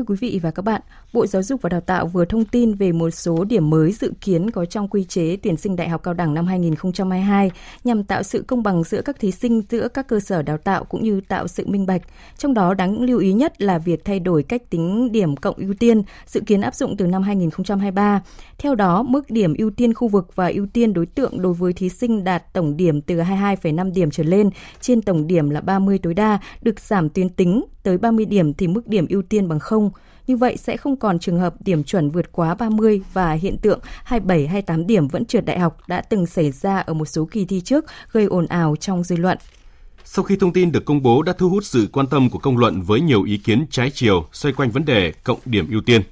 Thưa quý vị và các bạn, Bộ Giáo dục và Đào tạo vừa thông tin về một số điểm mới dự kiến có trong quy chế tuyển sinh đại học cao đẳng năm 2022 nhằm tạo sự công bằng giữa các thí sinh giữa các cơ sở đào tạo cũng như tạo sự minh bạch. Trong đó đáng lưu ý nhất là việc thay đổi cách tính điểm cộng ưu tiên, dự kiến áp dụng từ năm 2023. Theo đó, mức điểm ưu tiên khu vực và ưu tiên đối tượng đối với thí sinh đạt tổng điểm từ 22,5 điểm trở lên trên tổng điểm là 30 tối đa được giảm tuyến tính tới 30 điểm thì mức điểm ưu tiên bằng 0. Như vậy sẽ không còn trường hợp điểm chuẩn vượt quá 30 và hiện tượng 27 28 điểm vẫn trượt đại học đã từng xảy ra ở một số kỳ thi trước, gây ồn ào trong dư luận. Sau khi thông tin được công bố đã thu hút sự quan tâm của công luận với nhiều ý kiến trái chiều, xoay quanh vấn đề cộng điểm ưu tiên.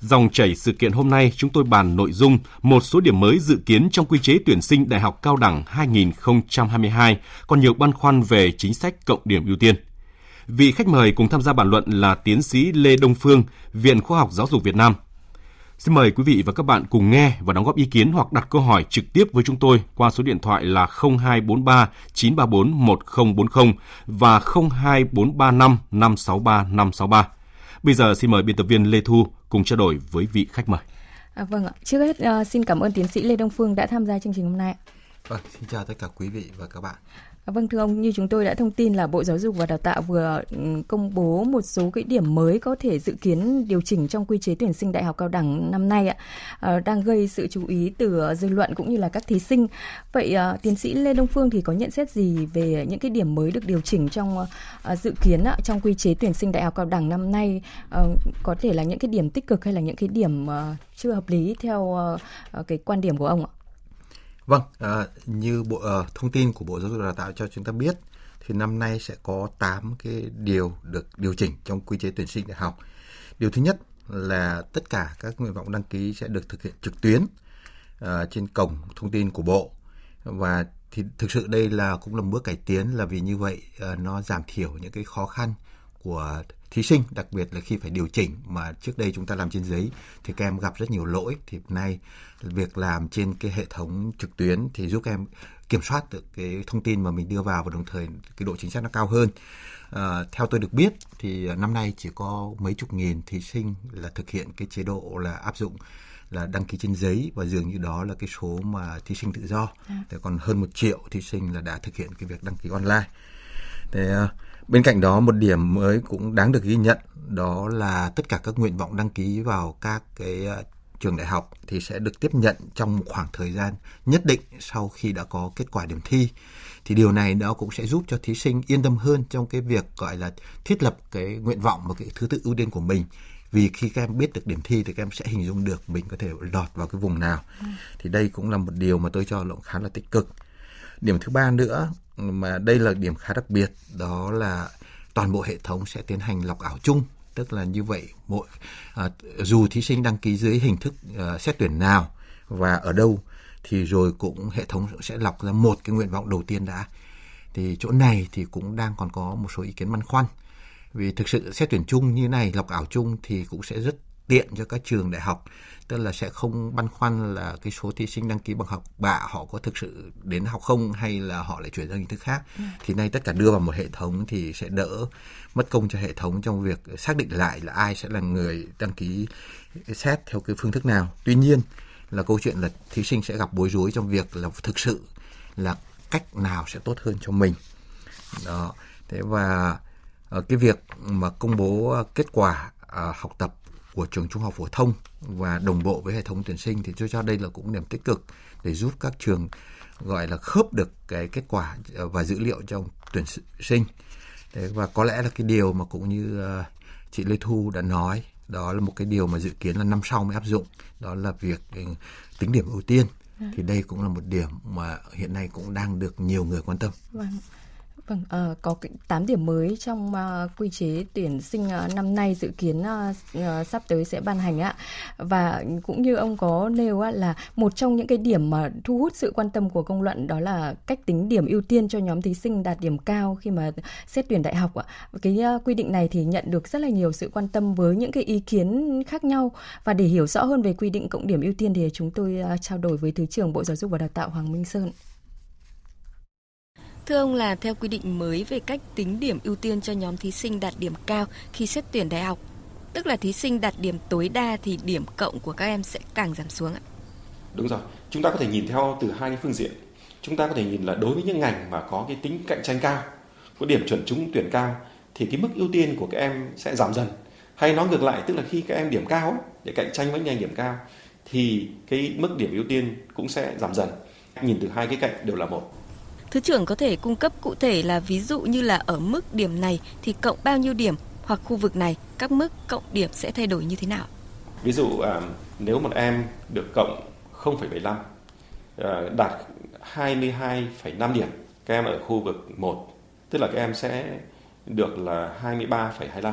Dòng chảy sự kiện hôm nay, chúng tôi bàn nội dung một số điểm mới dự kiến trong quy chế tuyển sinh đại học cao đẳng 2022 còn nhiều băn khoăn về chính sách cộng điểm ưu tiên. Vị khách mời cùng tham gia bàn luận là tiến sĩ Lê Đông Phương, Viện Khoa học Giáo dục Việt Nam. Xin mời quý vị và các bạn cùng nghe và đóng góp ý kiến hoặc đặt câu hỏi trực tiếp với chúng tôi qua số điện thoại là 0243 934 1040 và 02435 563 563. Bây giờ xin mời biên tập viên Lê Thu cùng trao đổi với vị khách mời. À, vâng ạ, trước hết uh, xin cảm ơn tiến sĩ Lê Đông Phương đã tham gia chương trình hôm nay. Vâng, xin chào tất cả quý vị và các bạn. À, vâng thưa ông, như chúng tôi đã thông tin là Bộ Giáo dục và Đào tạo vừa ừ, công bố một số cái điểm mới có thể dự kiến điều chỉnh trong quy chế tuyển sinh đại học cao đẳng năm nay ạ, à, đang gây sự chú ý từ ờ, dư luận cũng như là các thí sinh. Vậy à, tiến sĩ Lê Đông Phương thì có nhận xét gì về những cái điểm mới được điều chỉnh trong à, dự kiến ạ, trong quy chế tuyển sinh đại học cao đẳng năm nay có thể là những cái điểm tích cực hay là những cái điểm chưa hợp lý theo cái quan điểm của ông ạ? Vâng, à, như bộ à, thông tin của Bộ Giáo dục và Đào tạo cho chúng ta biết thì năm nay sẽ có 8 cái điều được điều chỉnh trong quy chế tuyển sinh đại học. Điều thứ nhất là tất cả các nguyện vọng đăng ký sẽ được thực hiện trực tuyến à, trên cổng thông tin của Bộ và thì thực sự đây là cũng là một bước cải tiến là vì như vậy à, nó giảm thiểu những cái khó khăn của thí sinh đặc biệt là khi phải điều chỉnh mà trước đây chúng ta làm trên giấy thì các em gặp rất nhiều lỗi thì nay việc làm trên cái hệ thống trực tuyến thì giúp các em kiểm soát được cái thông tin mà mình đưa vào và đồng thời cái độ chính xác nó cao hơn à, theo tôi được biết thì năm nay chỉ có mấy chục nghìn thí sinh là thực hiện cái chế độ là áp dụng là đăng ký trên giấy và dường như đó là cái số mà thí sinh tự do. À. còn hơn một triệu thí sinh là đã thực hiện cái việc đăng ký online. Thế à, Bên cạnh đó một điểm mới cũng đáng được ghi nhận đó là tất cả các nguyện vọng đăng ký vào các cái ờ, trường đại học thì sẽ được tiếp nhận trong một khoảng thời gian nhất định sau khi đã có kết quả điểm thi. Thì điều này nó cũng sẽ giúp cho thí sinh yên tâm hơn trong cái việc gọi là thiết lập cái nguyện vọng và cái thứ tự ưu tiên của mình. Vì khi các em biết được điểm thi thì các em sẽ hình dung được mình có thể lọt vào cái vùng nào. Ừ. thì đây cũng là một điều mà tôi cho là khá là tích cực điểm thứ ba nữa mà đây là điểm khá đặc biệt đó là toàn bộ hệ thống sẽ tiến hành lọc ảo chung. Tức là như vậy mỗi à, dù thí sinh đăng ký dưới hình thức à, xét tuyển nào và ở đâu thì rồi cũng hệ thống sẽ lọc ra một cái nguyện vọng đầu tiên đã. Thì chỗ này thì cũng đang còn có một số ý kiến băn khoăn. Vì thực sự xét tuyển chung như này lọc ảo chung thì cũng sẽ rất tiện cho các trường đại học. Tức là sẽ không băn khoăn là cái số thí sinh đăng ký bằng học bạ họ có thực sự đến học không hay là họ lại chuyển sang hình thức khác. Ừ. thì nay tất cả đưa vào một hệ thống thì sẽ đỡ mất công cho hệ thống trong việc xác định lại là ai sẽ là người đăng ký xét theo cái phương thức nào. Tuy nhiên là câu chuyện là thí sinh sẽ gặp bối rối trong việc là thực sự là cách nào sẽ tốt hơn cho mình. Đó. Thế và ờ, cái việc mà công bố kết quả à, học tập của trường trung học phổ thông và đồng bộ với hệ thống tuyển sinh thì tôi cho đây là cũng điểm tích cực để giúp các trường gọi là khớp được cái kết quả và dữ liệu trong tuyển sinh Thế và có lẽ là cái điều mà cũng như ờ, chị Lê Thu đã nói đó là một cái điều mà dự kiến là năm sau mới áp dụng đó là việc ừ, tính điểm ưu tiên thì đây cũng là một điểm mà hiện nay cũng đang được nhiều người quan tâm. Vâng. Vâng, uh, có 8 điểm mới trong uh, quy chế tuyển sinh uh, năm nay dự kiến uh, uh, sắp tới sẽ ban hành ạ. Và cũng như ông có nêu uh, là một trong những cái điểm mà thu hút sự quan tâm của công luận đó là cách tính điểm ưu tiên cho nhóm thí sinh đạt điểm cao khi mà xét tuyển đại học ạ. Cái uh, quy định này thì nhận được rất là nhiều sự quan tâm với những cái ý kiến khác nhau và để hiểu rõ hơn về quy định cộng điểm ưu tiên thì chúng tôi uh, trao đổi với Thứ trưởng Bộ Giáo dục và Đào tạo Hoàng Minh Sơn. Thưa ông là theo quy định mới về cách tính điểm ưu tiên cho nhóm thí sinh đạt điểm cao khi xét tuyển đại học, tức là thí sinh đạt điểm tối đa thì điểm cộng của các em sẽ càng giảm xuống ạ. Đúng rồi, chúng ta có thể nhìn theo từ hai cái phương diện. Chúng ta có thể nhìn là đối với những ngành mà có cái tính cạnh tranh cao, có điểm chuẩn trúng tuyển cao thì cái mức ưu tiên của các em sẽ giảm dần. Hay nói ngược lại tức là khi các em điểm cao để cạnh tranh với ngành điểm cao thì cái mức điểm ưu tiên cũng sẽ giảm dần. Nhìn từ hai cái cạnh đều là một. Thứ trưởng có thể cung cấp cụ thể là ví dụ như là ở mức điểm này thì cộng bao nhiêu điểm hoặc khu vực này các mức cộng điểm sẽ thay đổi như thế nào? Ví dụ à, nếu một em được cộng 0,75 à, đạt 22,5 điểm các em ở khu vực 1 tức là các em sẽ được là 23,25.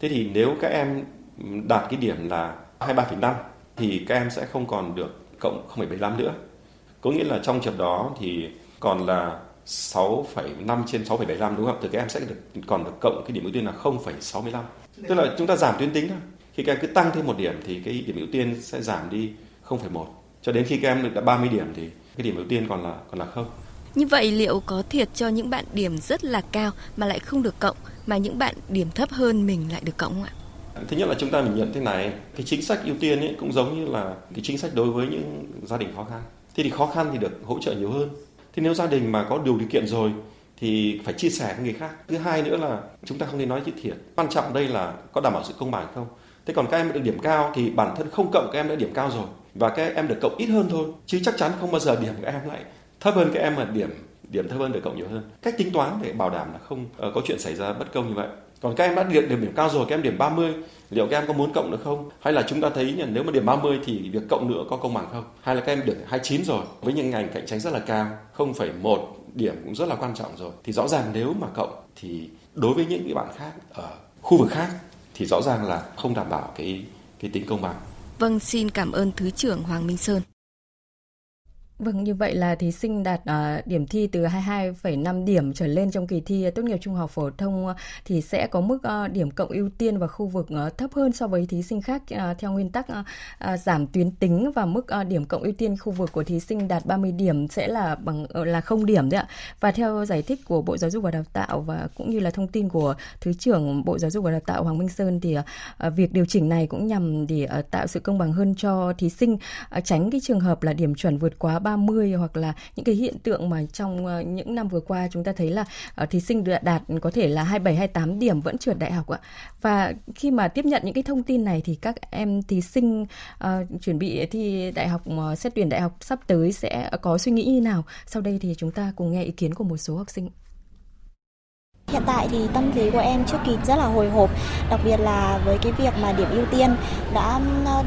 Thế thì nếu các em đạt cái điểm là 23,5 thì các em sẽ không còn được cộng 0,75 nữa. Có nghĩa là trong trường đó thì còn là 6,5 trên 6,75 đúng không? Thì các em sẽ được còn được cộng cái điểm ưu tiên là 0,65. Tức là chúng ta giảm tuyến tính thôi. Khi các em cứ tăng thêm một điểm thì cái điểm ưu tiên sẽ giảm đi 0,1 cho đến khi các em được đã 30 điểm thì cái điểm ưu tiên còn là còn là không. Như vậy liệu có thiệt cho những bạn điểm rất là cao mà lại không được cộng mà những bạn điểm thấp hơn mình lại được cộng không ạ? Thứ nhất là chúng ta mình nhận thế này, cái chính sách ưu tiên ấy cũng giống như là cái chính sách đối với những gia đình khó khăn. Thế thì khó khăn thì được hỗ trợ nhiều hơn. Thế nếu gia đình mà có đủ điều kiện rồi thì phải chia sẻ với người khác. Thứ hai nữa là chúng ta không nên nói chữ thiệt. Quan trọng đây là có đảm bảo sự công bằng không. Thế còn các em được điểm cao thì bản thân không cộng các em đã điểm cao rồi và các em được cộng ít hơn thôi chứ chắc chắn không bao giờ điểm các em lại thấp hơn các em mà điểm điểm thấp hơn được cộng nhiều hơn. Cách tính toán để bảo đảm là không uh, có chuyện xảy ra bất công như vậy. Còn các em đã điểm, điểm cao rồi, các em điểm 30, liệu các em có muốn cộng nữa không? Hay là chúng ta thấy là nếu mà điểm 30 thì việc cộng nữa có công bằng không? Hay là các em điểm 29 rồi, với những ngành cạnh tranh rất là cao, 0,1 điểm cũng rất là quan trọng rồi. Thì rõ ràng nếu mà cộng thì đối với những cái bạn khác ở khu vực khác thì rõ ràng là không đảm bảo cái cái tính công bằng. Vâng, xin cảm ơn Thứ trưởng Hoàng Minh Sơn. Vâng, như vậy là thí sinh đạt uh, điểm thi từ 22,5 điểm trở lên trong kỳ thi tốt nghiệp trung học phổ thông uh, thì sẽ có mức uh, điểm cộng ưu tiên và khu vực uh, thấp hơn so với thí sinh khác uh, theo nguyên tắc uh, uh, giảm tuyến tính và mức uh, điểm cộng ưu tiên khu vực của thí sinh đạt 30 điểm sẽ là bằng uh, là không điểm đấy ạ. Và theo giải thích của Bộ Giáo dục và Đào tạo và cũng như là thông tin của Thứ trưởng Bộ Giáo dục và Đào tạo Hoàng Minh Sơn thì uh, việc điều chỉnh này cũng nhằm để uh, tạo sự công bằng hơn cho thí sinh uh, tránh cái trường hợp là điểm chuẩn vượt quá 3 30 hoặc là những cái hiện tượng mà trong ờ, những năm vừa qua chúng ta thấy là ờ, thí sinh đạt có thể là 27 28 điểm vẫn trượt đại học ạ. Và khi mà tiếp nhận những cái thông tin này thì các em thí sinh uh, chuẩn bị thi đại học xét tuyển đại học sắp tới sẽ có suy nghĩ như nào? Sau đây thì chúng ta cùng nghe ý kiến của một số học sinh. Hiện tại thì tâm lý của em trước kỳ rất là hồi hộp, đặc biệt là với cái việc mà điểm ưu tiên đã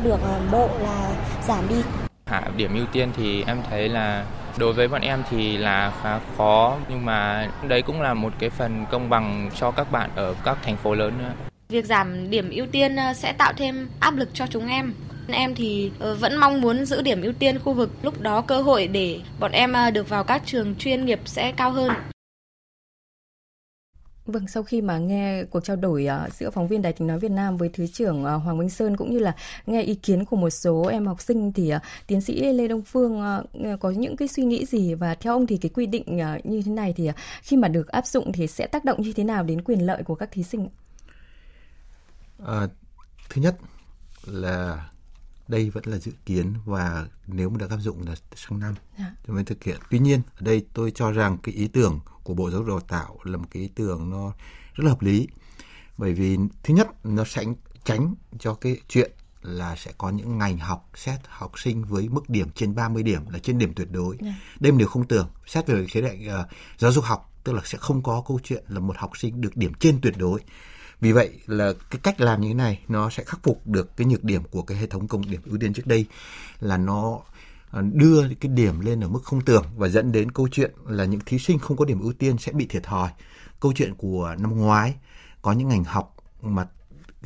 được bộ là giảm đi Hạ điểm ưu tiên thì em thấy là đối với bọn em thì là khá khó nhưng mà đấy cũng là một cái phần công bằng cho các bạn ở các thành phố lớn nữa. Việc giảm điểm ưu tiên ờ, sẽ tạo thêm áp lực cho chúng em. Em thì ờ, vẫn mong muốn giữ điểm ưu tiên khu vực, lúc đó cơ hội để bọn em ờ, được vào các trường chuyên nghiệp sẽ cao hơn. Vâng, sau khi mà nghe cuộc trao đổi uh, giữa phóng viên Đài tiếng nói Việt Nam với Thứ trưởng uh, Hoàng Minh Sơn cũng như là nghe ý kiến của một số em học sinh thì uh, tiến sĩ Lê Đông Phương uh, có những cái suy nghĩ gì và theo ông thì cái quy định uh, như thế này thì uh, khi mà được áp dụng thì sẽ tác động như thế nào đến quyền lợi của các thí sinh? À, thứ nhất là đây vẫn là dự kiến và nếu mà được áp dụng là sang năm thì mới thực hiện. Tuy nhiên ở đây tôi cho rằng cái ý tưởng của Bộ Giáo dục Đào tạo là một cái ý tưởng nó rất là hợp lý. Bởi vì thứ nhất nó sẽ tránh cho cái chuyện là sẽ có những ngành học xét học sinh với mức điểm trên 30 điểm là trên điểm tuyệt đối. Yeah. Dạ. Đây là điều không tưởng. Xét về khía cạnh uh, giáo dục học tức là sẽ không có câu chuyện là một học sinh được điểm trên tuyệt đối. Vì vậy là cái cách làm như thế này nó sẽ khắc phục được cái nhược điểm của cái hệ thống công điểm ưu tiên trước đây là nó À, đưa cái điểm lên ở mức không tưởng và dẫn đến câu chuyện là những thí sinh không có điểm ưu tiên sẽ bị thiệt thòi. Câu chuyện của năm ngoái, có những ngành học mà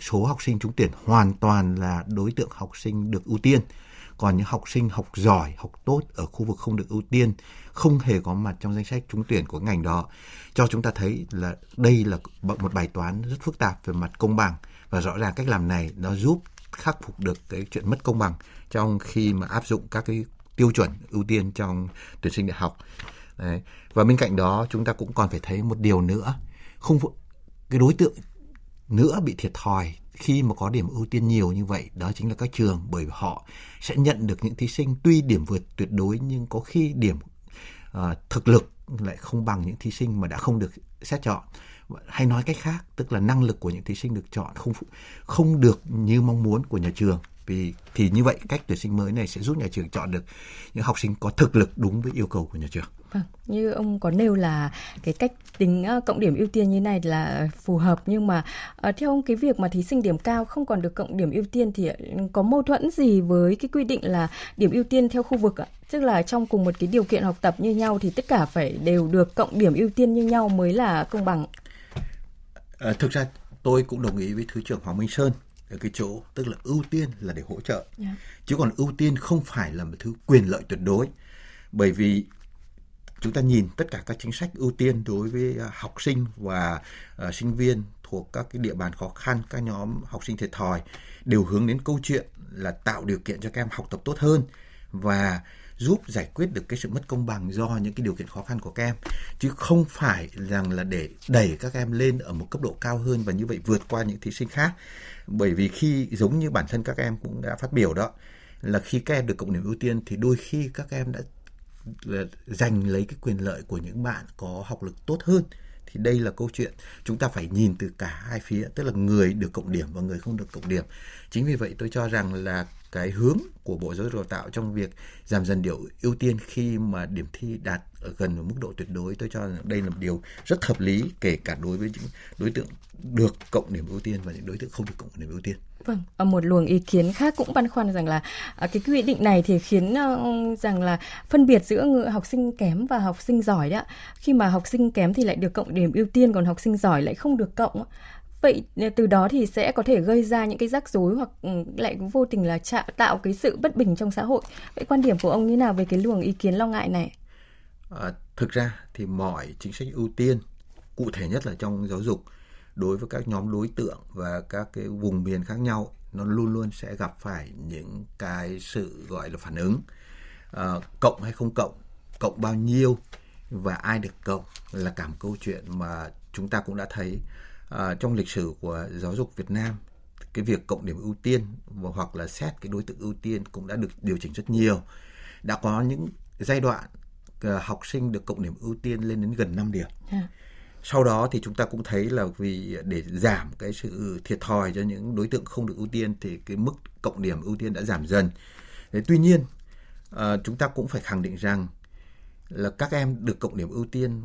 số học sinh trúng tuyển hoàn toàn là đối tượng học sinh được ưu tiên. Còn những học sinh học giỏi, học tốt ở khu vực không được ưu tiên, không hề có mặt trong danh sách trúng tuyển của ngành đó. Cho chúng ta thấy là đây là một bài toán rất phức tạp về mặt công bằng và rõ ràng cách làm này nó giúp khắc phục được cái chuyện mất công bằng trong khi mà áp dụng các cái tiêu chuẩn ưu tiên trong tuyển sinh đại học. Đấy. và bên cạnh đó chúng ta cũng còn phải thấy một điều nữa. Không cái đối tượng nữa bị thiệt thòi khi mà có điểm ưu tiên nhiều như vậy đó chính là các trường bởi họ sẽ nhận được những thí sinh tuy điểm vượt tuyệt đối nhưng có khi điểm uh, thực lực lại không bằng những thí sinh mà đã không được xét chọn. Hay nói cách khác tức là năng lực của những thí sinh được chọn không không được như mong muốn của nhà trường vì thì như vậy cách tuyển sinh mới này sẽ giúp nhà trường chọn được những học sinh có thực lực đúng với yêu cầu của nhà trường. Vâng, như ông có nêu là cái cách tính cộng điểm ưu tiên như này là phù hợp nhưng mà uh, theo ông cái việc mà thí sinh điểm cao không còn được cộng điểm ưu tiên thì có mâu thuẫn gì với cái quy định là điểm ưu tiên theo khu vực ạ? Tức là trong cùng một cái điều kiện học tập như nhau thì tất cả phải đều được cộng điểm ưu tiên như nhau mới là công bằng. À, thực ra tôi cũng đồng ý với thứ trưởng Hoàng Minh Sơn ở cái chỗ tức là ưu tiên là để hỗ trợ yeah. Dạ. chứ còn ưu tiên không phải là một thứ quyền lợi tuyệt đối bởi vì chúng ta nhìn tất cả các chính sách ưu tiên đối với à, học sinh và uh, sinh viên thuộc các cái địa bàn khó khăn các nhóm học sinh thiệt thòi đều hướng đến câu chuyện là tạo điều kiện cho các em học tập tốt hơn và giúp giải quyết được cái sự mất công bằng do những cái điều kiện khó khăn của các em. Chứ không phải rằng là để đẩy các em lên ở một cấp độ cao hơn và như vậy vượt qua những thí sinh khác. Bởi vì khi giống như bản thân các em cũng đã phát biểu đó, là khi các em được cộng điểm ưu tiên thì đôi khi các em đã giành lấy cái quyền lợi của những bạn có học lực tốt hơn. Thì đây là câu chuyện chúng ta phải nhìn từ cả hai phía, tức là người được cộng điểm và người không được cộng điểm. Chính vì vậy tôi cho rằng là cái hướng của bộ giáo dục đào tạo trong việc giảm dần điều ưu tiên khi mà điểm thi đạt ở gần ở mức độ tuyệt đối tôi cho rằng đây là một điều rất hợp lý kể cả đối với những đối tượng được cộng điểm ưu tiên và những đối tượng không được cộng điểm ưu tiên Vâng, và một luồng ý kiến khác cũng băn khoăn rằng là à, cái quy định này thì khiến ờ, rằng là phân biệt giữa học sinh kém và học sinh giỏi đó. Khi mà học sinh kém thì lại được cộng điểm ưu tiên còn học sinh giỏi lại không được cộng. Vậy ờ, từ đó thì sẽ có thể gây ra những cái rắc rối hoặc ừ, lại vô tình là tạo cái sự bất bình trong xã hội. Vậy quan điểm của ông như nào về cái luồng ý kiến lo ngại này? À, thực ra thì mọi chính sách ưu tiên cụ thể nhất là trong giáo dục đối với các nhóm đối tượng và các cái vùng miền khác nhau nó luôn luôn sẽ gặp phải những cái sự gọi là phản ứng à, cộng hay không cộng cộng bao nhiêu và ai được cộng là cả một câu chuyện mà chúng ta cũng đã thấy à, trong lịch sử của giáo dục Việt Nam cái việc cộng điểm ưu tiên và hoặc là xét cái đối tượng ưu tiên cũng đã được điều chỉnh rất nhiều đã có những giai đoạn uh, học sinh được cộng điểm ưu tiên lên đến gần 5 điểm. À sau đó thì chúng ta cũng thấy là vì để giảm cái sự thiệt thòi cho những đối tượng không được ưu tiên thì cái mức cộng điểm ưu tiên đã giảm dần. Thế tuy nhiên à, chúng ta cũng phải khẳng định rằng là các em được cộng điểm ưu tiên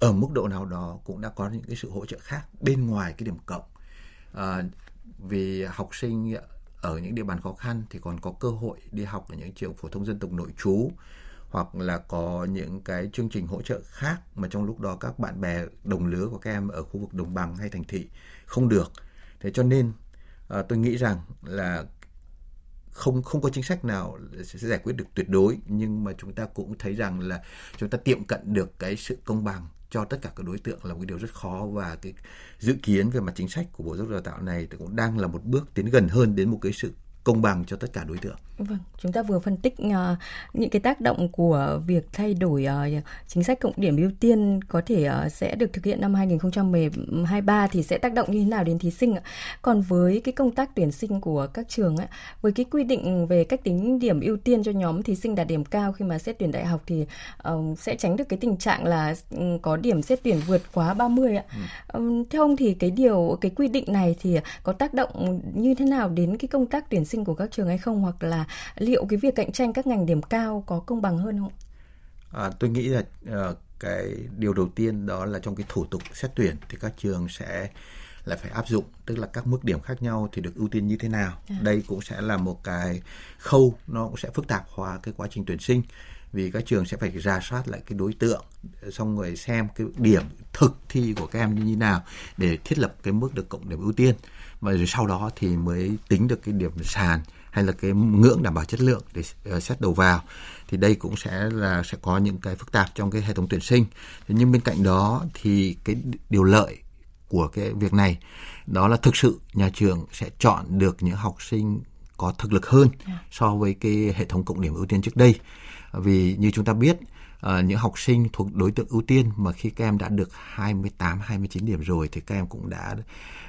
ở mức độ nào đó cũng đã có những cái sự hỗ trợ khác bên ngoài cái điểm cộng. À, vì học sinh ở những địa bàn khó khăn thì còn có cơ hội đi học ở những trường phổ thông dân tộc nội trú hoặc là có những cái chương trình hỗ trợ khác mà trong lúc đó các bạn bè đồng lứa của các em ở khu vực đồng bằng hay thành thị không được thế cho nên à, tôi nghĩ rằng là không không có chính sách nào sẽ giải quyết được tuyệt đối nhưng mà chúng ta cũng thấy rằng là chúng ta tiệm cận được cái sự công bằng cho tất cả các đối tượng là một cái điều rất khó. Và cái dự kiến về mặt chính sách của bộ giáo dục đào tạo này thì cũng đang là một bước tiến gần hơn đến một cái sự công bằng cho tất cả đối tượng. Vâng, chúng ta vừa phân tích uh, những cái tác động của việc thay đổi uh, chính sách cộng điểm ưu tiên có thể uh, sẽ được thực hiện năm 2023 thì sẽ tác động như thế nào đến thí sinh ạ? Còn với cái công tác tuyển sinh của các trường ấy, với cái quy định về cách tính điểm ưu tiên cho nhóm thí sinh đạt điểm cao khi mà xét tuyển đại học thì uh, sẽ tránh được cái tình trạng là um, có điểm xét tuyển vượt quá 30 ạ. Ừ. Um, theo ông thì cái điều cái quy định này thì có tác động như thế nào đến cái công tác tuyển sinh sinh của các trường hay không hoặc là liệu cái việc cạnh tranh các ngành điểm cao có công bằng hơn không? À, tôi nghĩ là uh, cái điều đầu tiên đó là trong cái thủ tục xét tuyển thì các trường sẽ lại phải áp dụng tức là các mức điểm khác nhau thì được ưu tiên như thế nào à. đây cũng sẽ là một cái khâu nó cũng sẽ phức tạp hóa cái quá trình tuyển sinh vì các trường sẽ phải ra soát lại cái đối tượng xong rồi xem cái điểm thực thi của các em như thế nào để thiết lập cái mức được cộng điểm ưu tiên và rồi sau đó thì mới tính được cái điểm sàn hay là cái ngưỡng đảm bảo chất lượng để uh, xét đầu vào. Thì đây cũng sẽ là sẽ có những cái phức tạp trong cái hệ thống tuyển sinh. Nhưng bên cạnh đó thì cái điều lợi của cái việc này đó là thực sự nhà trường sẽ chọn được những học sinh có thực lực hơn dạ. so với cái hệ thống cộng điểm ưu tiên trước đây. Vì như chúng ta biết uh, những học sinh thuộc đối tượng ưu tiên mà khi các em đã được 28 29 điểm rồi thì các em cũng đã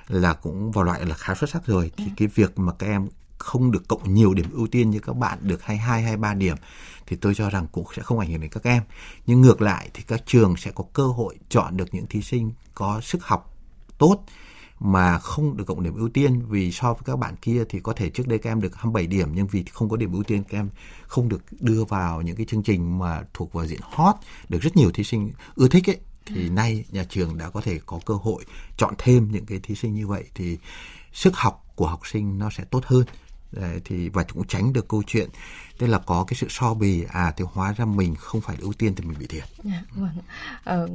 là cũng vào loại là khá xuất sắc rồi thì cái việc mà các em không được cộng nhiều điểm ưu tiên như các bạn được 22 23 điểm thì tôi cho rằng cũng sẽ không ảnh hưởng đến các em. Nhưng ngược lại thì các trường sẽ có cơ hội chọn được những thí sinh có sức học tốt mà không được cộng điểm ưu tiên vì so với các bạn kia thì có thể trước đây các em được 27 điểm nhưng vì không có điểm ưu tiên các em không được đưa vào những cái chương trình mà thuộc vào diện hot được rất nhiều thí sinh ưa thích ấy thì nay nhà trường đã có thể có cơ hội chọn thêm những cái thí sinh như vậy thì sức học của học sinh nó sẽ tốt hơn Đấy, thì và cũng tránh được câu chuyện tức là có cái sự so bì à thì hóa ra mình không phải ưu tiên thì mình bị thiệt. Yeah, dạ, vâng. Ờ,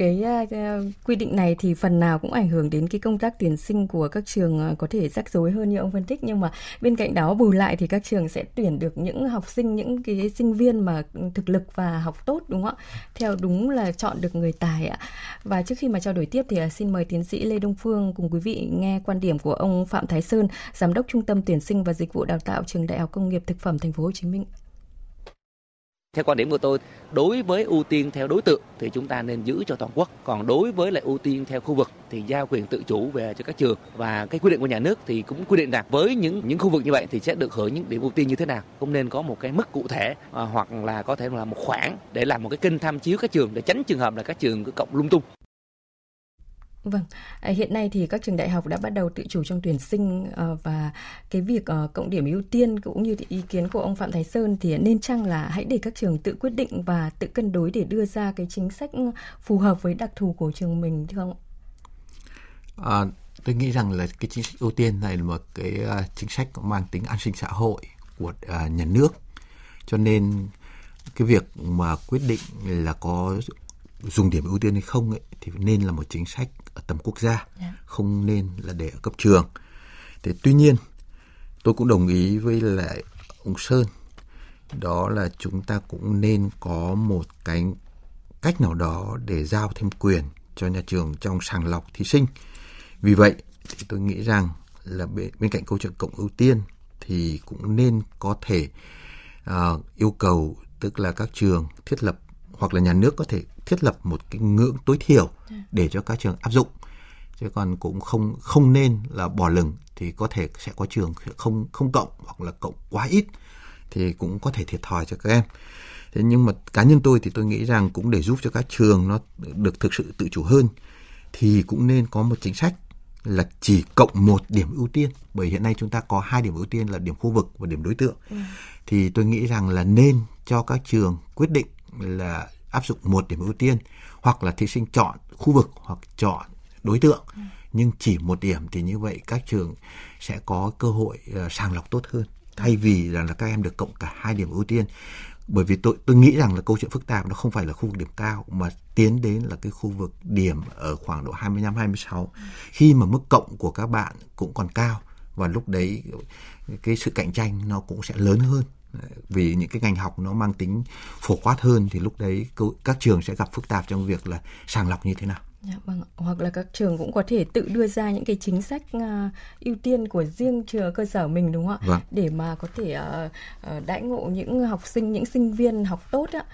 cái uh, quy định này thì phần nào cũng ảnh hưởng đến cái công tác tuyển sinh của các trường uh, có thể rắc rối hơn như ông phân tích. Nhưng mà bên cạnh đó bù lại thì các trường sẽ tuyển được những học sinh những cái sinh viên mà thực lực và học tốt đúng không ạ? Theo đúng là chọn được người tài ạ. Và trước khi mà trao đổi tiếp thì uh, xin mời tiến sĩ Lê Đông Phương cùng quý vị nghe quan điểm của ông Phạm Thái Sơn giám đốc trung tâm tuyển sinh và dịch vụ đào tạo trường Đại học Công nghiệp Thực phẩm Thành phố Hồ Chí Minh theo quan điểm của tôi, đối với ưu tiên theo đối tượng thì chúng ta nên giữ cho toàn quốc. Còn đối với lại ưu tiên theo khu vực thì giao quyền tự chủ về cho các trường và cái quy định của nhà nước thì cũng quy định rằng với những những khu vực như vậy thì sẽ được hưởng những điểm ưu tiên như thế nào. Không nên có một cái mức cụ thể à, hoặc là có thể là một khoản để làm một cái kênh tham chiếu các trường để tránh trường hợp là các trường cứ cộng lung tung. Vâng, à, hiện nay thì các trường đại học đã bắt đầu tự chủ trong tuyển sinh ờ, và cái việc ờ, cộng điểm ưu tiên cũng như ý kiến của ông Phạm Thái Sơn thì nên chăng là hãy để các trường tự quyết định và tự cân đối để đưa ra cái chính sách phù hợp với đặc thù của trường mình thưa ông? À, tôi nghĩ rằng là cái chính sách ưu tiên này là một cái à, chính sách mang tính an sinh xã hội của à, nhà nước cho nên cái việc mà quyết định là có dùng điểm ưu tiên hay không ấy, thì nên là một chính sách ở tầm quốc gia, yeah. Dạ. không nên là để ở cấp trường. Thế tuy nhiên, tôi cũng đồng ý với lại ông Sơn, đó là chúng ta cũng nên có một cái cách nào đó để giao thêm quyền cho nhà trường trong sàng lọc thí sinh. Vì vậy thì tôi nghĩ rằng là bên, bên cạnh câu chuyện cộng ưu tiên thì cũng nên có thể uh, yêu cầu tức là các trường thiết lập hoặc là nhà nước có thể thiết lập một cái ngưỡng tối thiểu dạ. để cho các trường áp dụng chứ còn cũng không không nên là bỏ lửng thì có thể sẽ có trường không không cộng hoặc là cộng quá ít thì cũng có thể thiệt thòi cho các em thế nhưng mà cá nhân tôi thì tôi nghĩ rằng cũng để giúp cho các trường nó được thực sự tự chủ hơn thì cũng nên có một chính sách là chỉ cộng một điểm ưu tiên bởi hiện nay chúng ta có hai điểm ưu tiên là điểm khu vực và điểm đối tượng ừ. thì tôi nghĩ rằng là nên cho các trường quyết định là áp dụng một điểm ưu tiên hoặc là thí sinh chọn khu vực hoặc chọn đối tượng. Ừ. nhưng chỉ một điểm thì như vậy các trường sẽ có cơ hội uh, sàng lọc tốt hơn. Thay vì là, là các em được cộng cả hai điểm ưu tiên. Bởi vì tôi tôi nghĩ rằng là câu chuyện phức tạp nó không phải là khu vực điểm cao mà tiến đến là cái khu vực điểm ở khoảng độ 25 26 ừ. khi mà mức cộng của các bạn cũng còn cao và lúc đấy cái sự cạnh tranh nó cũng sẽ lớn hơn vì những cái ngành học nó mang tính phổ quát hơn thì lúc đấy các trường sẽ gặp phức tạp trong việc là sàng lọc như thế nào. Dạ, vâng. Hoặc là các trường cũng có thể tự đưa ra những cái chính sách uh, ưu tiên của riêng trường cơ sở mình đúng không ạ? Vâng. Để mà có thể uh, uh, đãi ngộ những học sinh, những sinh viên học tốt á.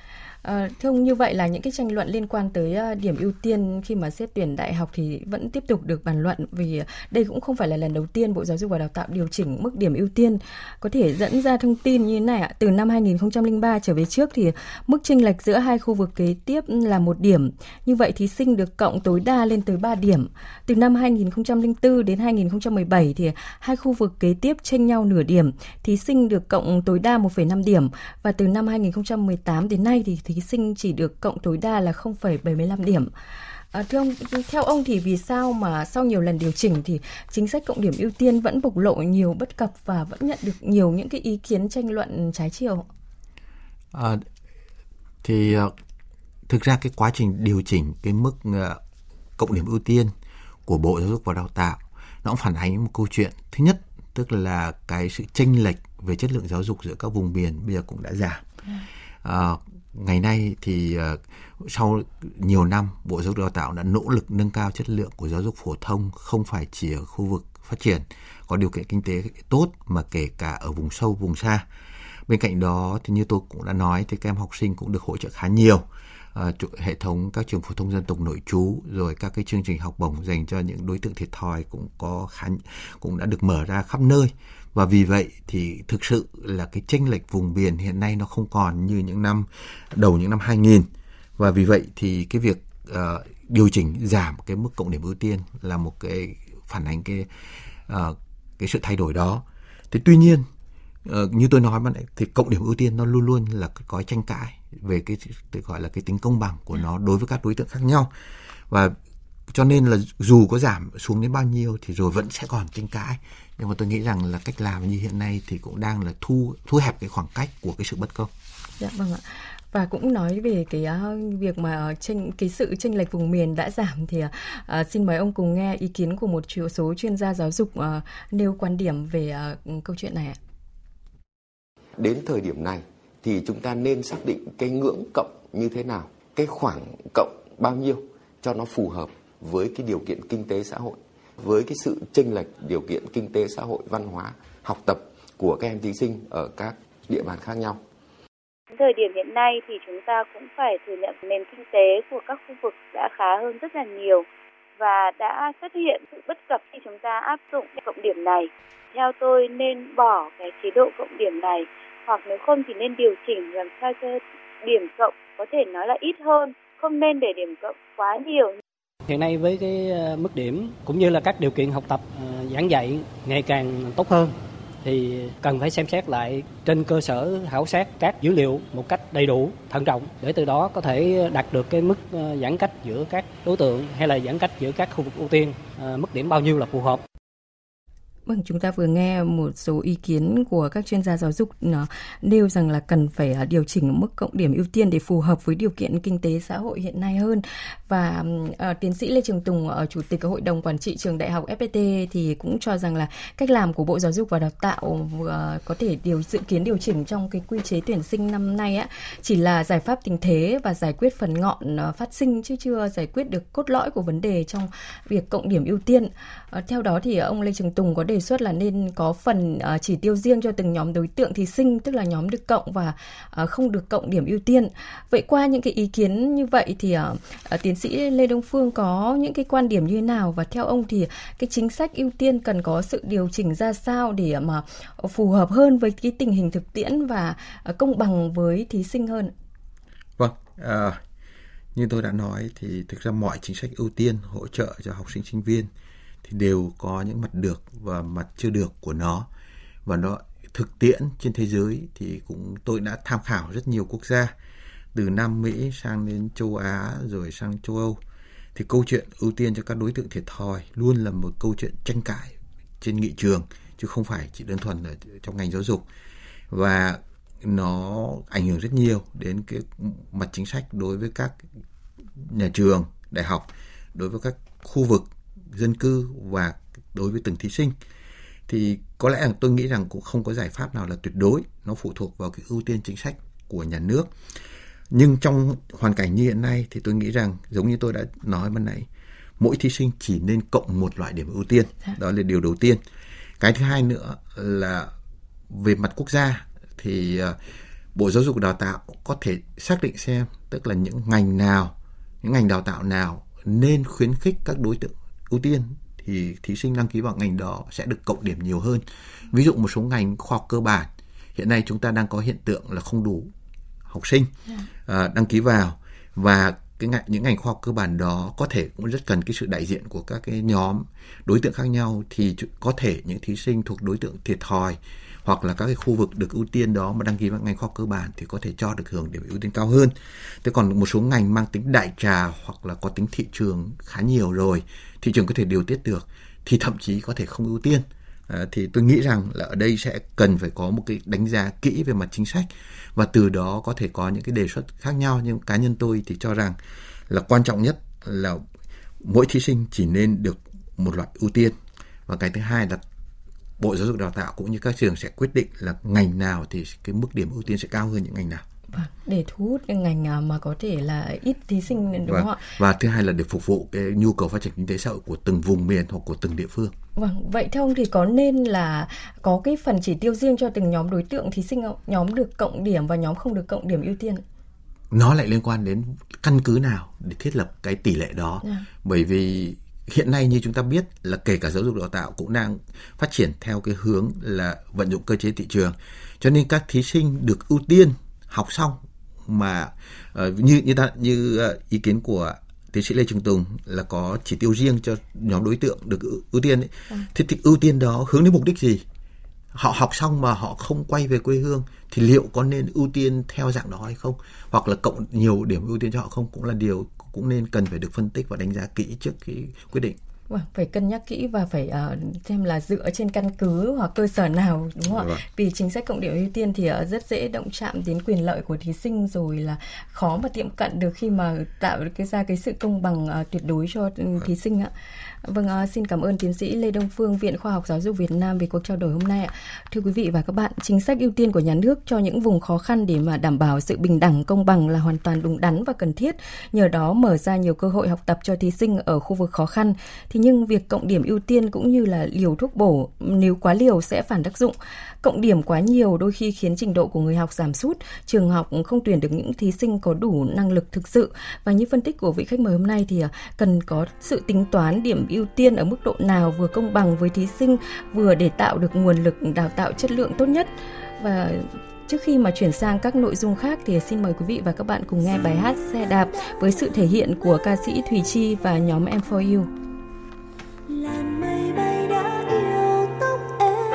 À, thưa ông như vậy là những cái tranh luận liên quan tới ờ, điểm ưu tiên khi mà xét tuyển đại học thì vẫn tiếp tục được bàn luận vì đây cũng không phải là lần đầu tiên Bộ Giáo dục và Đào tạo điều chỉnh mức điểm ưu tiên. Có thể dẫn ra thông tin như thế này ạ, từ năm 2003 trở về trước thì mức chênh lệch giữa hai khu vực kế tiếp là một điểm. Như vậy thí sinh được cộng tối đa lên tới 3 điểm. Từ năm 2004 đến 2017 thì hai khu vực kế tiếp chênh nhau nửa điểm, thí sinh được cộng tối đa 1,5 điểm và từ năm 2018 đến nay thì thí sinh chỉ được cộng tối đa là 0,75 điểm. À, thưa ông, theo ông thì vì sao mà sau nhiều lần điều chỉnh thì chính sách cộng điểm ưu tiên vẫn bộc lộ nhiều bất cập và vẫn nhận được nhiều những cái ý kiến tranh luận trái chiều? À, thì ờ, thực ra cái quá trình điều chỉnh cái mức ờ, cộng điểm ưu tiên của Bộ Giáo dục và Đào tạo nó cũng phản ánh một câu chuyện thứ nhất tức là cái sự chênh lệch về chất lượng giáo dục giữa các vùng miền bây giờ cũng đã giảm. À, ngày nay thì uh, sau nhiều năm Bộ Giáo dục Đào tạo đã nỗ lực nâng cao chất lượng của giáo dục phổ thông không phải chỉ ở khu vực phát triển có điều kiện kinh tế tốt mà kể cả ở vùng sâu vùng xa. Bên cạnh đó thì như tôi cũng đã nói thì các em học sinh cũng được hỗ trợ khá nhiều. À, hệ thống các trường phổ thông dân tộc nội trú rồi các cái chương trình học bổng dành cho những đối tượng thiệt thòi cũng có khá cũng đã được mở ra khắp nơi và vì vậy thì thực sự là cái chênh lệch vùng miền hiện nay nó không còn như những năm đầu những năm 2000 và vì vậy thì cái việc uh, điều chỉnh giảm cái mức cộng điểm ưu tiên là một cái phản ánh cái uh, cái sự thay đổi đó. Thế tuy nhiên uh, như tôi nói ban nãy thì cộng điểm ưu tiên nó luôn luôn là có tranh cãi về cái gọi là cái tính công bằng của nó đối với các đối tượng khác nhau. Và cho nên là dù có giảm xuống đến bao nhiêu thì rồi vẫn sẽ còn tranh cãi nhưng mà tôi nghĩ rằng là cách làm như hiện nay thì cũng đang là thu thu hẹp cái khoảng cách của cái sự bất công. Dạ vâng ạ và cũng nói về cái uh, việc mà tranh cái sự chênh lệch vùng miền đã giảm thì uh, xin mời ông cùng nghe ý kiến của một số chuyên gia giáo dục uh, nêu quan điểm về uh, câu chuyện này ạ. Đến thời điểm này thì chúng ta nên xác định cái ngưỡng cộng như thế nào, cái khoảng cộng bao nhiêu cho nó phù hợp với cái điều kiện kinh tế xã hội với cái sự chênh lệch điều kiện kinh tế xã hội văn hóa học tập của các em thí sinh ở các địa bàn khác nhau thời điểm hiện nay thì chúng ta cũng phải thừa nhận nền kinh tế của các khu vực đã khá hơn rất là nhiều và đã xuất hiện sự bất cập khi chúng ta áp dụng cộng điểm này. Theo tôi nên bỏ cái chế độ cộng điểm này hoặc nếu không thì nên điều chỉnh làm sao cho điểm cộng có thể nói là ít hơn, không nên để điểm cộng quá nhiều Hiện nay với cái ờ, mức điểm cũng như là các điều kiện học tập ờ, giảng dạy ngày càng tốt hơn thì cần phải xem xét lại trên cơ sở khảo sát các dữ liệu một cách đầy đủ, thận trọng để từ đó có thể đạt được cái mức ờ, giãn cách giữa các đối tượng hay là giãn cách giữa các khu vực ưu tiên, mức điểm bao nhiêu là phù hợp. Vâng, chúng ta vừa nghe một số ý kiến của các chuyên gia giáo dục nó nêu rằng là cần phải ờ, điều chỉnh mức cộng điểm ưu tiên để phù hợp với điều kiện kinh tế xã hội hiện nay hơn. Và uh, tiến sĩ Lê Trường Tùng, ở chủ tịch hội đồng quản trị trường đại học FPT thì cũng cho rằng là cách làm của Bộ Giáo dục và Đào tạo uh, có thể điều dự kiến điều chỉnh trong cái quy chế tuyển sinh năm nay á chỉ là giải pháp tình thế và giải quyết phần ngọn uh, phát sinh chứ chưa giải quyết được cốt lõi của vấn đề trong việc cộng điểm ưu tiên. Uh, theo đó thì ông Lê Trường Tùng có đề đề xuất là nên có phần uh, chỉ tiêu riêng cho từng nhóm đối tượng thí sinh tức là nhóm được cộng và uh, không được cộng điểm ưu tiên. Vậy qua những cái ý kiến như vậy thì uh, tiến sĩ lê đông phương có những cái quan điểm như thế nào? Và theo ông thì cái chính sách ưu tiên cần có sự điều chỉnh ra sao để mà phù hợp hơn với cái tình hình thực tiễn và công bằng với thí sinh hơn? Vâng à, như tôi đã nói thì thực ra mọi chính sách ưu tiên hỗ trợ cho học sinh sinh viên thì đều có những mặt được và mặt chưa được của nó. Và nó thực tiễn trên thế giới thì cũng, tôi đã tham khảo rất nhiều quốc gia, từ Nam Mỹ sang đến châu Á rồi sang châu Âu. Thì câu chuyện ưu tiên cho các đối tượng thiệt thòi luôn là một câu chuyện tranh cãi trên nghị trường, chứ không phải chỉ đơn thuần ở trong ngành giáo dục. Và nó ảnh hưởng rất nhiều đến cái mặt chính sách đối với các nhà trường, đại học, đối với các khu vực dân cư và đối với từng thí sinh. Thì có lẽ là tôi nghĩ rằng cũng không có giải pháp nào là tuyệt đối nó phụ thuộc vào cái ưu tiên chính sách của nhà nước. Nhưng trong hoàn cảnh như hiện nay thì tôi nghĩ rằng giống như tôi đã nói ban nãy mỗi thí sinh chỉ nên cộng một loại điểm ưu tiên. Dạ. đó là điều đầu tiên. Cái thứ hai nữa là về mặt quốc gia thì ờ, bộ giáo dục đào tạo có thể xác định xem tức là những ngành nào những ngành đào tạo nào nên khuyến khích các đối tượng ưu tiên thì thí sinh đăng ký vào ngành đó sẽ được cộng điểm nhiều hơn. Ví dụ một số ngành khoa học cơ bản hiện nay chúng ta đang có hiện tượng là không đủ học sinh uh, đăng ký vào và cái ngành, những ngành khoa học cơ bản đó có thể cũng rất cần cái sự đại diện của các cái nhóm đối tượng khác nhau thì có thể những thí sinh thuộc đối tượng thiệt thòi hoặc là các cái khu vực được ưu tiên đó mà đăng ký vào ngành khoa học cơ bản thì có thể cho được hưởng điểm ưu tiên cao hơn. Thế còn một số ngành mang tính đại trà hoặc là có tính thị trường khá nhiều rồi, thị trường có thể điều tiết được thì thậm chí có thể không ưu tiên. À, thì tôi nghĩ rằng là ở đây sẽ cần phải có một cái đánh giá kỹ về mặt chính sách và từ đó có thể có những cái đề xuất khác nhau nhưng cá nhân tôi thì cho rằng là quan trọng nhất là mỗi thí sinh chỉ nên được một loại ưu tiên và cái thứ hai là Bộ Giáo dục Đào tạo cũng như các trường sẽ quyết định là ngành nào thì cái mức điểm ưu tiên sẽ cao hơn những ngành nào. Vâng, để thu hút những ngành mà có thể là ít thí sinh đúng vâng. không ạ? Và thứ hai là để phục vụ cái nhu cầu phát triển kinh tế xã hội của từng vùng miền hoặc của từng địa phương. Vâng, vậy theo ông thì có nên là có cái phần chỉ tiêu riêng cho từng nhóm đối tượng thí sinh không? Nhóm được cộng điểm và nhóm không được cộng điểm ưu tiên? Nó lại liên quan đến căn cứ nào để thiết lập cái tỷ lệ đó. Yeah. Bởi vì hiện nay như chúng ta biết là kể cả giáo dục đào tạo cũng đang phát triển theo cái hướng là vận dụng cơ chế thị trường. Cho nên các thí sinh được ưu tiên học xong mà uh, như như ta như uh, ý kiến của tiến sĩ Lê Trường Tùng là có chỉ tiêu riêng cho nhóm đối tượng được ưu tiên ấy. À. Thế thì ưu tiên đó hướng đến mục đích gì? Họ học xong mà họ không quay về quê hương thì liệu có nên ưu tiên theo dạng đó hay không? Hoặc là cộng nhiều điểm ưu tiên cho họ không cũng là điều cũng nên cần phải được phân tích và đánh giá kỹ trước cái quyết định. Vâng, phải cân nhắc kỹ và phải uh, xem là dựa trên căn cứ hoặc cơ sở nào đúng không ạ? Vâng. Vì chính sách cộng điểm ưu tiên thì uh, rất dễ động chạm đến quyền lợi của thí sinh rồi là khó mà tiệm cận được khi mà tạo cái ra cái sự công bằng uh, tuyệt đối cho vâng. thí sinh ạ. Vâng, ờ, xin cảm ơn tiến sĩ Lê Đông Phương, Viện Khoa học Giáo dục Việt Nam về cuộc trao đổi hôm nay ạ. Thưa quý vị và các bạn, chính sách ưu tiên của nhà nước cho những vùng khó khăn để mà đảm bảo sự bình đẳng, công bằng là hoàn toàn đúng đắn và cần thiết. Nhờ đó mở ra nhiều cơ hội học tập cho thí sinh ở khu vực khó khăn. Thì nhưng việc cộng điểm ưu tiên cũng như là liều thuốc bổ nếu quá liều sẽ phản tác dụng. Cộng điểm quá nhiều đôi khi khiến trình độ của người học giảm sút, trường học không tuyển được những thí sinh có đủ năng lực thực sự. Và như phân tích của vị khách mời hôm nay thì à, cần có sự tính toán điểm ưu ưu tiên ở mức độ nào vừa công bằng với thí sinh, vừa để tạo được nguồn lực đào tạo chất lượng tốt nhất. Và Trước khi mà chuyển sang các nội dung khác thì xin mời quý vị và các bạn cùng nghe bài hát Xe đạp với sự thể hiện của ca sĩ Thùy Chi và nhóm Em For You. Làn mây bay đã yêu tóc em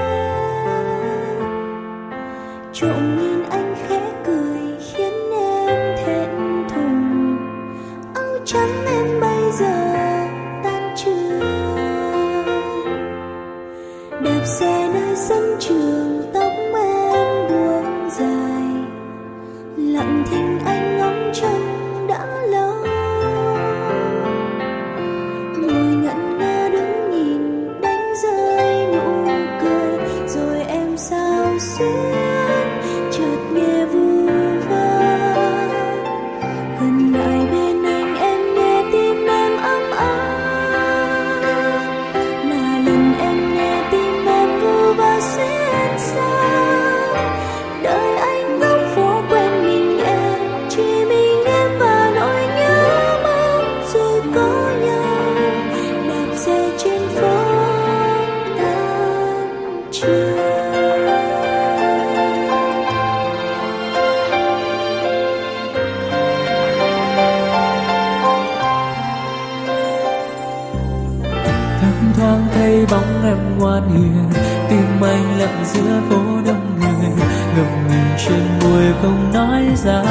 Trộm nhìn anh khẽ cười khiến em thẹn thùng Áo trắng em bây giờ xe nơi sân trường thấy bóng em ngoan hiền tim anh lặng giữa phố đông người, ngập ngừng trên môi không nói ra.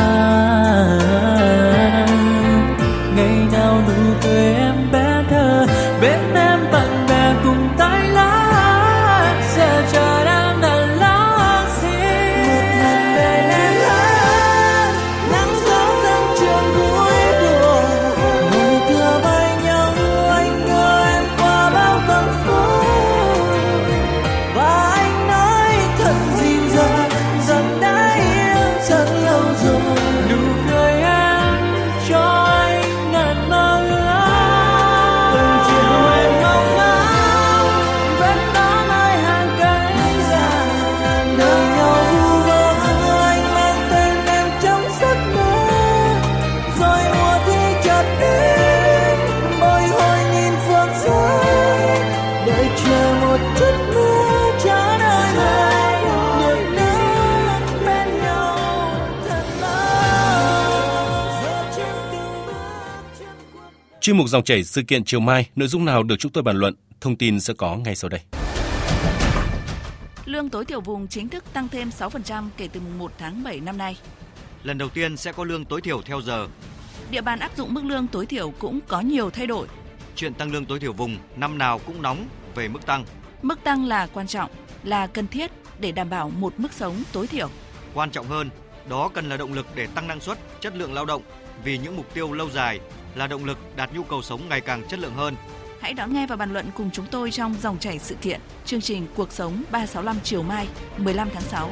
Chuyên mục dòng chảy sự kiện chiều mai, nội dung nào được chúng tôi bàn luận, thông tin sẽ có ngay sau đây. Lương tối thiểu vùng chính thức tăng thêm 6% kể từ mùng 1 tháng 7 năm nay. Lần đầu tiên sẽ có lương tối thiểu theo giờ. Địa bàn áp dụng mức lương tối thiểu cũng có nhiều thay đổi. Chuyện tăng lương tối thiểu vùng năm nào cũng nóng về mức tăng. Mức tăng là quan trọng, là cần thiết để đảm bảo một mức sống tối thiểu. Quan trọng hơn, đó cần là động lực để tăng năng suất, chất lượng lao động vì những mục tiêu lâu dài là động lực đạt nhu cầu sống ngày càng chất lượng hơn. Hãy đón nghe và bàn luận cùng chúng tôi trong dòng chảy sự kiện, chương trình Cuộc sống 365 chiều mai 15 tháng 6.